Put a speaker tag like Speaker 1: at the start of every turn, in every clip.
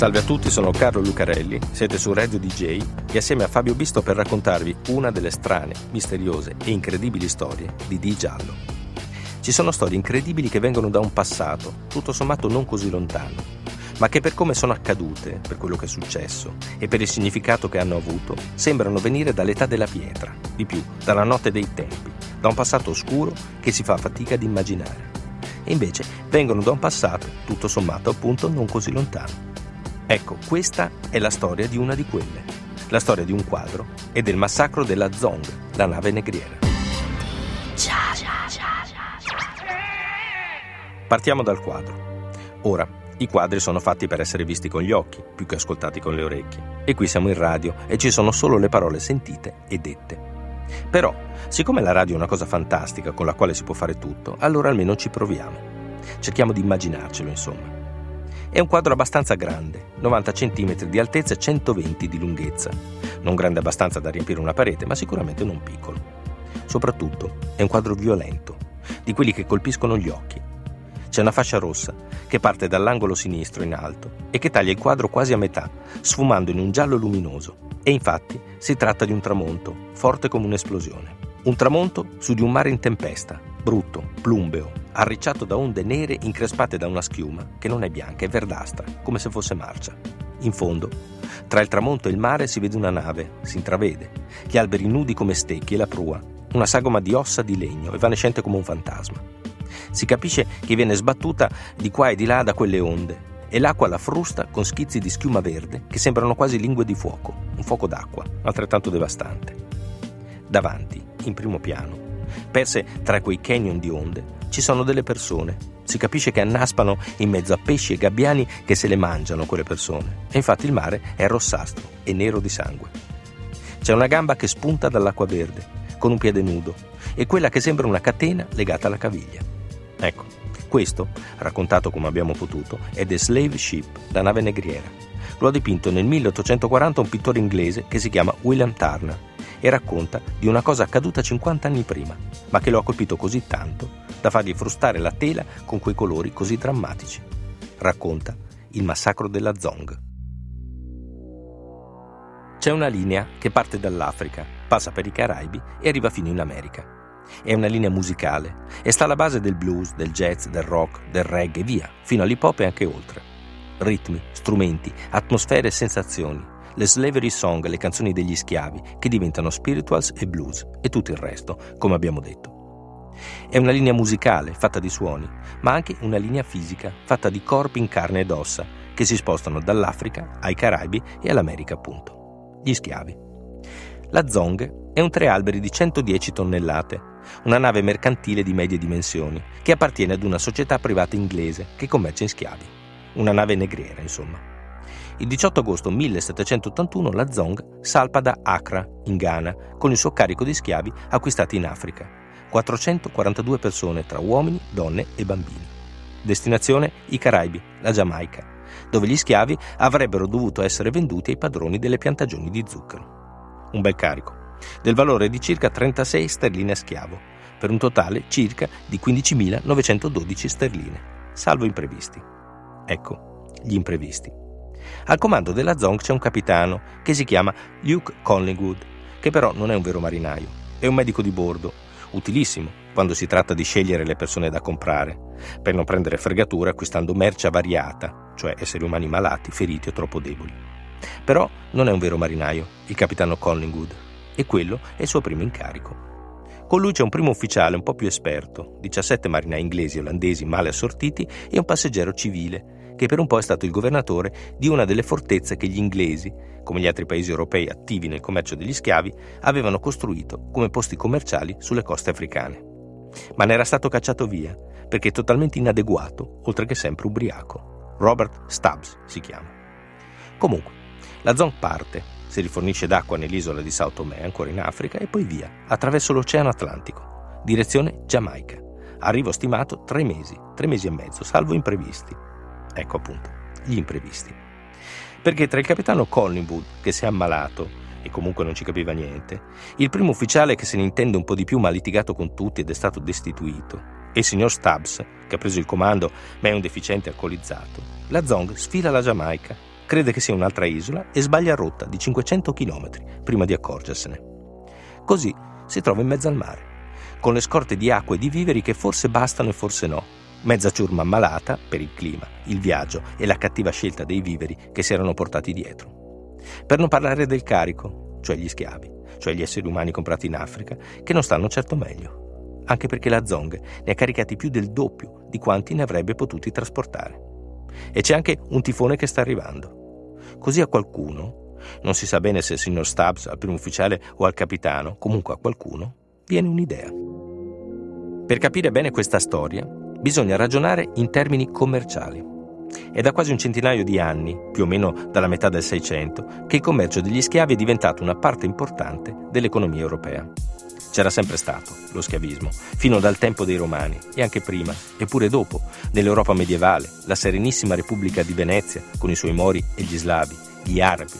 Speaker 1: Salve a tutti, sono Carlo Lucarelli, siete su Radio DJ e assieme a Fabio Bisto per raccontarvi una delle strane, misteriose e incredibili storie di Di Giallo. Ci sono storie incredibili che vengono da un passato, tutto sommato non così lontano, ma che per come sono accadute, per quello che è successo e per il significato che hanno avuto, sembrano venire dall'età della pietra, di più, dalla notte dei tempi, da un passato oscuro che si fa fatica ad immaginare. E invece vengono da un passato, tutto sommato appunto, non così lontano. Ecco, questa è la storia di una di quelle. La storia di un quadro e del massacro della Zong, la nave negriera. Partiamo dal quadro. Ora, i quadri sono fatti per essere visti con gli occhi, più che ascoltati con le orecchie. E qui siamo in radio e ci sono solo le parole sentite e dette. Però, siccome la radio è una cosa fantastica con la quale si può fare tutto, allora almeno ci proviamo. Cerchiamo di immaginarcelo, insomma. È un quadro abbastanza grande, 90 cm di altezza e 120 di lunghezza. Non grande abbastanza da riempire una parete, ma sicuramente non piccolo. Soprattutto è un quadro violento, di quelli che colpiscono gli occhi. C'è una fascia rossa che parte dall'angolo sinistro in alto e che taglia il quadro quasi a metà, sfumando in un giallo luminoso. E infatti si tratta di un tramonto, forte come un'esplosione. Un tramonto su di un mare in tempesta, brutto, plumbeo, arricciato da onde nere increspate da una schiuma che non è bianca, è verdastra, come se fosse marcia. In fondo, tra il tramonto e il mare si vede una nave, si intravede, gli alberi nudi come stecchi e la prua, una sagoma di ossa di legno, evanescente come un fantasma. Si capisce che viene sbattuta di qua e di là da quelle onde e l'acqua la frusta con schizzi di schiuma verde che sembrano quasi lingue di fuoco, un fuoco d'acqua, altrettanto devastante. Davanti, in primo piano, perse tra quei canyon di onde, ci sono delle persone. Si capisce che annaspano in mezzo a pesci e gabbiani che se le mangiano quelle persone. E infatti il mare è rossastro e nero di sangue. C'è una gamba che spunta dall'acqua verde, con un piede nudo, e quella che sembra una catena legata alla caviglia. Ecco, questo, raccontato come abbiamo potuto, è The Slave Ship, la nave negriera. Lo ha dipinto nel 1840 un pittore inglese che si chiama William Turner e racconta di una cosa accaduta 50 anni prima, ma che lo ha colpito così tanto da fargli frustare la tela con quei colori così drammatici. Racconta il massacro della Zong. C'è una linea che parte dall'Africa, passa per i Caraibi e arriva fino in America. È una linea musicale e sta alla base del blues, del jazz, del rock, del reggae e via, fino all'hip hop e anche oltre. Ritmi, strumenti, atmosfere e sensazioni le slavery song, le canzoni degli schiavi, che diventano spirituals e blues e tutto il resto, come abbiamo detto. È una linea musicale fatta di suoni, ma anche una linea fisica fatta di corpi in carne ed ossa che si spostano dall'Africa ai Caraibi e all'America, appunto. Gli schiavi. La Zong è un tre alberi di 110 tonnellate, una nave mercantile di medie dimensioni che appartiene ad una società privata inglese che commercia in schiavi. Una nave negriera, insomma. Il 18 agosto 1781 la Zong salpa da Accra, in Ghana, con il suo carico di schiavi acquistati in Africa. 442 persone tra uomini, donne e bambini. Destinazione i Caraibi, la Giamaica, dove gli schiavi avrebbero dovuto essere venduti ai padroni delle piantagioni di zucchero. Un bel carico, del valore di circa 36 sterline a schiavo, per un totale circa di 15.912 sterline, salvo imprevisti. Ecco, gli imprevisti. Al comando della Zong c'è un capitano che si chiama Luke Collingwood, che però non è un vero marinaio, è un medico di bordo, utilissimo quando si tratta di scegliere le persone da comprare, per non prendere fregature acquistando merce avariata, cioè esseri umani malati, feriti o troppo deboli. Però non è un vero marinaio, il capitano Collingwood, e quello è il suo primo incarico. Con lui c'è un primo ufficiale un po' più esperto, 17 marinai inglesi e olandesi male assortiti e un passeggero civile, che per un po' è stato il governatore di una delle fortezze che gli inglesi, come gli altri paesi europei attivi nel commercio degli schiavi, avevano costruito come posti commerciali sulle coste africane. Ma ne era stato cacciato via, perché totalmente inadeguato, oltre che sempre ubriaco. Robert Stubbs si chiama. Comunque, la Zong parte, si rifornisce d'acqua nell'isola di Sao Tomé, ancora in Africa, e poi via, attraverso l'Oceano Atlantico, direzione Giamaica. Arrivo stimato tre mesi, tre mesi e mezzo, salvo imprevisti. Ecco appunto, gli imprevisti. Perché tra il capitano Collingwood, che si è ammalato, e comunque non ci capiva niente, il primo ufficiale che se ne intende un po' di più ma ha litigato con tutti ed è stato destituito, e il signor Stubbs, che ha preso il comando ma è un deficiente alcolizzato, la Zong sfila la Giamaica, crede che sia un'altra isola e sbaglia rotta di 500 km prima di accorgersene. Così si trova in mezzo al mare, con le scorte di acqua e di viveri che forse bastano e forse no, mezza ciurma ammalata per il clima, il viaggio e la cattiva scelta dei viveri che si erano portati dietro. Per non parlare del carico, cioè gli schiavi, cioè gli esseri umani comprati in Africa, che non stanno certo meglio, anche perché la Zong ne ha caricati più del doppio di quanti ne avrebbe potuti trasportare. E c'è anche un tifone che sta arrivando. Così a qualcuno, non si sa bene se al signor Stubbs, al primo ufficiale o al capitano, comunque a qualcuno, viene un'idea. Per capire bene questa storia, bisogna ragionare in termini commerciali. È da quasi un centinaio di anni, più o meno dalla metà del Seicento, che il commercio degli schiavi è diventato una parte importante dell'economia europea. C'era sempre stato lo schiavismo, fino dal tempo dei Romani e anche prima, e pure dopo, nell'Europa medievale, la Serenissima Repubblica di Venezia, con i suoi mori e gli slavi, gli arabi.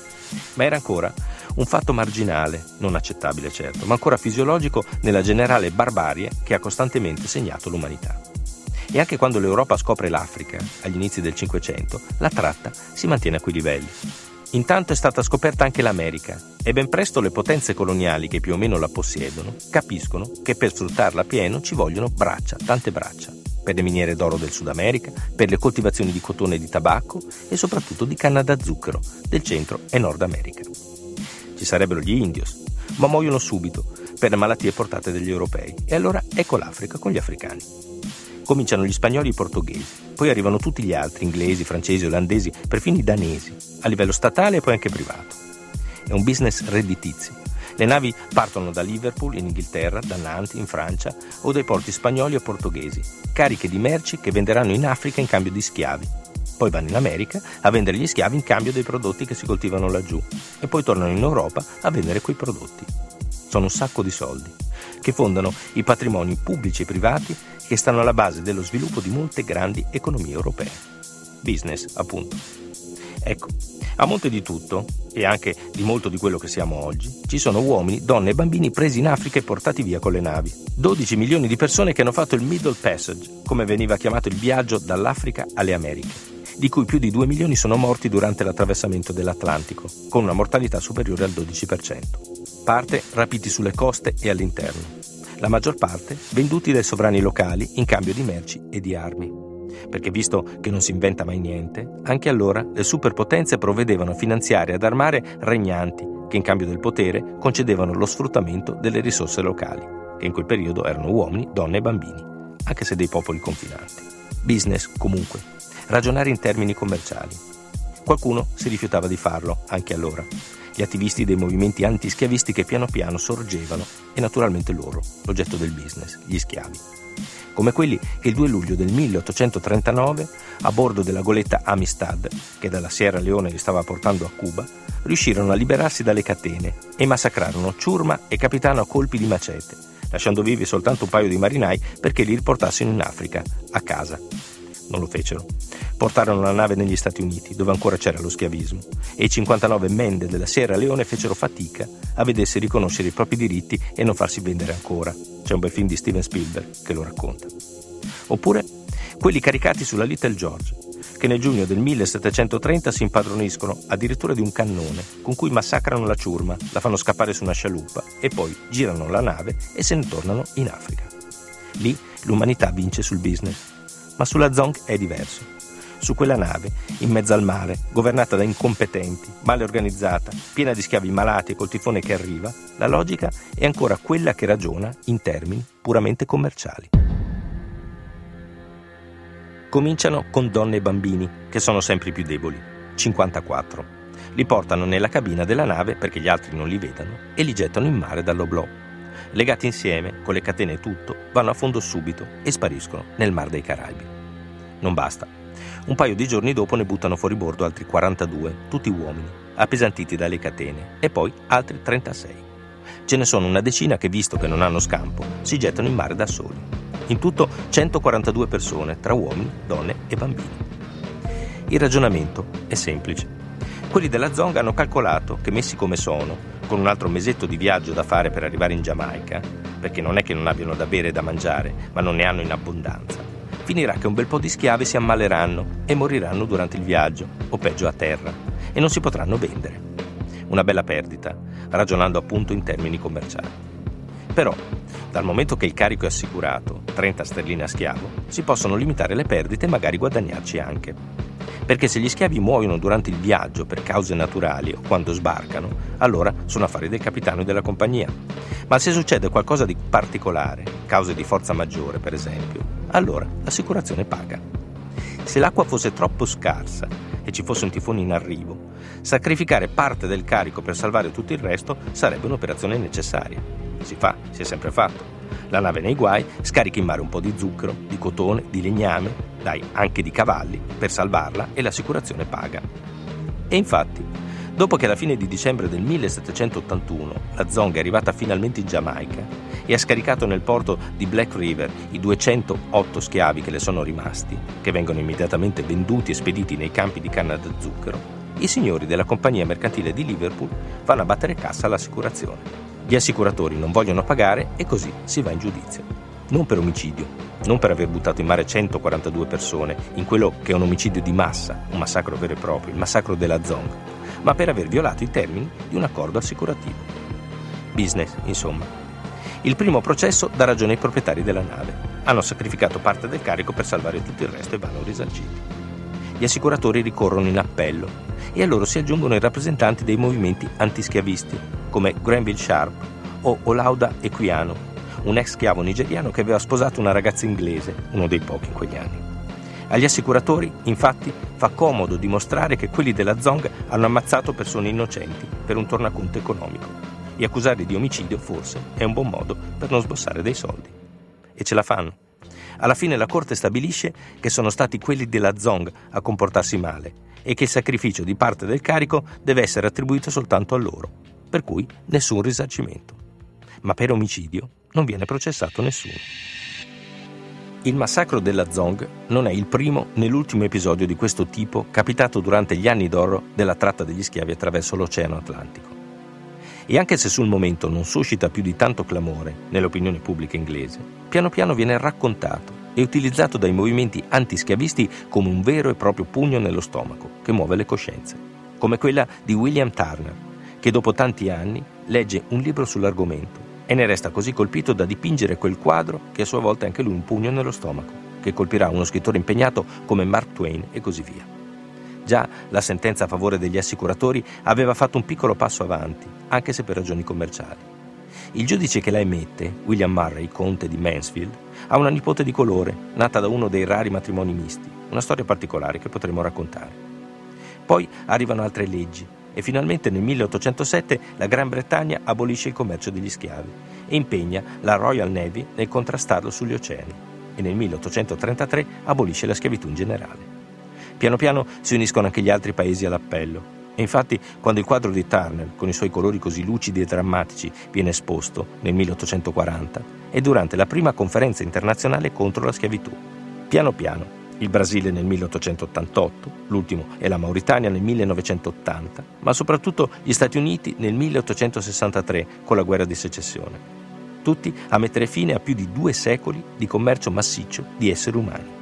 Speaker 1: Ma era ancora un fatto marginale, non accettabile certo, ma ancora fisiologico nella generale barbarie che ha costantemente segnato l'umanità. E anche quando l'Europa scopre l'Africa, agli inizi del Cinquecento, la tratta si mantiene a quei livelli. Intanto è stata scoperta anche l'America e ben presto le potenze coloniali che più o meno la possiedono capiscono che per sfruttarla pieno ci vogliono braccia, tante braccia, per le miniere d'oro del Sud America, per le coltivazioni di cotone e di tabacco e soprattutto di canna da zucchero del Centro e Nord America. Ci sarebbero gli indios, ma muoiono subito per le malattie portate dagli europei e allora ecco l'Africa con gli africani. Cominciano gli spagnoli e i portoghesi, poi arrivano tutti gli altri, inglesi, francesi, olandesi, perfino i danesi, a livello statale e poi anche privato. È un business redditizio. Le navi partono da Liverpool in Inghilterra, da Nantes in Francia o dai porti spagnoli o portoghesi, cariche di merci che venderanno in Africa in cambio di schiavi. Poi vanno in America a vendere gli schiavi in cambio dei prodotti che si coltivano laggiù e poi tornano in Europa a vendere quei prodotti. Sono un sacco di soldi che fondano i patrimoni pubblici e privati che stanno alla base dello sviluppo di molte grandi economie europee. Business, appunto. Ecco, a monte di tutto, e anche di molto di quello che siamo oggi, ci sono uomini, donne e bambini presi in Africa e portati via con le navi. 12 milioni di persone che hanno fatto il Middle Passage, come veniva chiamato il viaggio dall'Africa alle Americhe, di cui più di 2 milioni sono morti durante l'attraversamento dell'Atlantico, con una mortalità superiore al 12%. Parte rapiti sulle coste e all'interno la maggior parte venduti dai sovrani locali in cambio di merci e di armi. Perché visto che non si inventa mai niente, anche allora le superpotenze provvedevano a finanziare e ad armare regnanti che in cambio del potere concedevano lo sfruttamento delle risorse locali, che in quel periodo erano uomini, donne e bambini, anche se dei popoli confinanti. Business comunque, ragionare in termini commerciali. Qualcuno si rifiutava di farlo, anche allora, gli attivisti dei movimenti antischiavisti che piano piano sorgevano e naturalmente loro, l'oggetto del business, gli schiavi. Come quelli che il 2 luglio del 1839, a bordo della goletta Amistad, che dalla Sierra Leone li stava portando a Cuba, riuscirono a liberarsi dalle catene e massacrarono ciurma e capitano a colpi di macete, lasciando vivi soltanto un paio di marinai perché li riportassero in Africa, a casa. Non lo fecero portarono la nave negli Stati Uniti, dove ancora c'era lo schiavismo, e i 59 mende della Sierra Leone fecero fatica a vedersi riconoscere i propri diritti e non farsi vendere ancora. C'è un bel film di Steven Spielberg che lo racconta. Oppure quelli caricati sulla Little George, che nel giugno del 1730 si impadroniscono addirittura di un cannone con cui massacrano la ciurma, la fanno scappare su una scialuppa e poi girano la nave e se ne tornano in Africa. Lì l'umanità vince sul business, ma sulla Zonk è diverso su quella nave, in mezzo al mare, governata da incompetenti, male organizzata, piena di schiavi malati e col tifone che arriva, la logica è ancora quella che ragiona in termini puramente commerciali. Cominciano con donne e bambini, che sono sempre più deboli, 54. Li portano nella cabina della nave perché gli altri non li vedano e li gettano in mare dall'oblò. Legati insieme, con le catene e tutto, vanno a fondo subito e spariscono nel Mar dei Caraibi. Non basta, un paio di giorni dopo ne buttano fuori bordo altri 42, tutti uomini, appesantiti dalle catene, e poi altri 36. ce ne sono una decina che, visto che non hanno scampo, si gettano in mare da soli. In tutto 142 persone, tra uomini, donne e bambini. Il ragionamento è semplice. Quelli della Zonga hanno calcolato che messi come sono, con un altro mesetto di viaggio da fare per arrivare in Giamaica, perché non è che non abbiano da bere e da mangiare, ma non ne hanno in abbondanza, finirà che un bel po' di schiavi si ammaleranno e moriranno durante il viaggio, o peggio a terra, e non si potranno vendere. Una bella perdita, ragionando appunto in termini commerciali. Però, dal momento che il carico è assicurato, 30 sterline a schiavo, si possono limitare le perdite e magari guadagnarci anche. Perché se gli schiavi muoiono durante il viaggio per cause naturali o quando sbarcano, allora sono affari del capitano e della compagnia. Ma se succede qualcosa di particolare, cause di forza maggiore per esempio, allora l'assicurazione paga. Se l'acqua fosse troppo scarsa e ci fosse un tifone in arrivo, sacrificare parte del carico per salvare tutto il resto sarebbe un'operazione necessaria. Si fa, si è sempre fatto. La nave nei guai scarica in mare un po' di zucchero, di cotone, di legname, dai, anche di cavalli, per salvarla e l'assicurazione paga. E infatti, dopo che alla fine di dicembre del 1781 la Zonga è arrivata finalmente in Giamaica e ha scaricato nel porto di Black River i 208 schiavi che le sono rimasti, che vengono immediatamente venduti e spediti nei campi di canna da zucchero, i signori della compagnia mercantile di Liverpool vanno a battere cassa all'assicurazione. Gli assicuratori non vogliono pagare e così si va in giudizio. Non per omicidio, non per aver buttato in mare 142 persone in quello che è un omicidio di massa, un massacro vero e proprio, il massacro della Zong, ma per aver violato i termini di un accordo assicurativo. Business, insomma. Il primo processo dà ragione ai proprietari della nave. Hanno sacrificato parte del carico per salvare tutto il resto e vanno risarciti. Gli assicuratori ricorrono in appello e a loro si aggiungono i rappresentanti dei movimenti antischiavisti, come Granville Sharp o Olauda Equiano, un ex schiavo nigeriano che aveva sposato una ragazza inglese, uno dei pochi in quegli anni. Agli assicuratori, infatti, fa comodo dimostrare che quelli della Zong hanno ammazzato persone innocenti per un tornaconto economico e accusarli di omicidio forse è un buon modo per non sbossare dei soldi. E ce la fanno. Alla fine la Corte stabilisce che sono stati quelli della Zong a comportarsi male e che il sacrificio di parte del carico deve essere attribuito soltanto a loro, per cui nessun risarcimento. Ma per omicidio non viene processato nessuno. Il massacro della Zong non è il primo né l'ultimo episodio di questo tipo capitato durante gli anni d'oro della tratta degli schiavi attraverso l'Oceano Atlantico. E anche se sul momento non suscita più di tanto clamore nell'opinione pubblica inglese, piano piano viene raccontato e utilizzato dai movimenti antischiavisti come un vero e proprio pugno nello stomaco che muove le coscienze, come quella di William Turner, che dopo tanti anni legge un libro sull'argomento e ne resta così colpito da dipingere quel quadro che a sua volta è anche lui un pugno nello stomaco, che colpirà uno scrittore impegnato come Mark Twain e così via. Già la sentenza a favore degli assicuratori aveva fatto un piccolo passo avanti, anche se per ragioni commerciali. Il giudice che la emette, William Murray, conte di Mansfield, ha una nipote di colore, nata da uno dei rari matrimoni misti, una storia particolare che potremo raccontare. Poi arrivano altre leggi e finalmente nel 1807 la Gran Bretagna abolisce il commercio degli schiavi e impegna la Royal Navy nel contrastarlo sugli oceani e nel 1833 abolisce la schiavitù in generale. Piano piano si uniscono anche gli altri paesi all'appello e infatti, quando il quadro di Turner, con i suoi colori così lucidi e drammatici, viene esposto nel 1840, è durante la prima conferenza internazionale contro la schiavitù. Piano piano, il Brasile nel 1888, l'ultimo è la Mauritania nel 1980, ma soprattutto gli Stati Uniti nel 1863 con la guerra di secessione. Tutti a mettere fine a più di due secoli di commercio massiccio di esseri umani.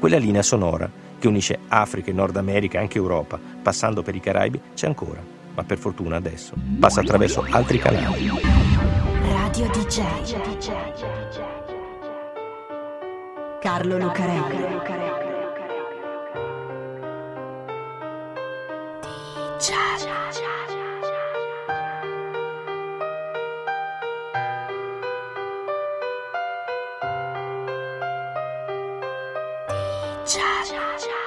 Speaker 1: Quella linea sonora che unisce Africa e Nord America e anche Europa, passando per i Caraibi, c'è ancora, ma per fortuna adesso passa attraverso altri canali.
Speaker 2: Radio DJ Carlo Lucarelli. DJ 茶。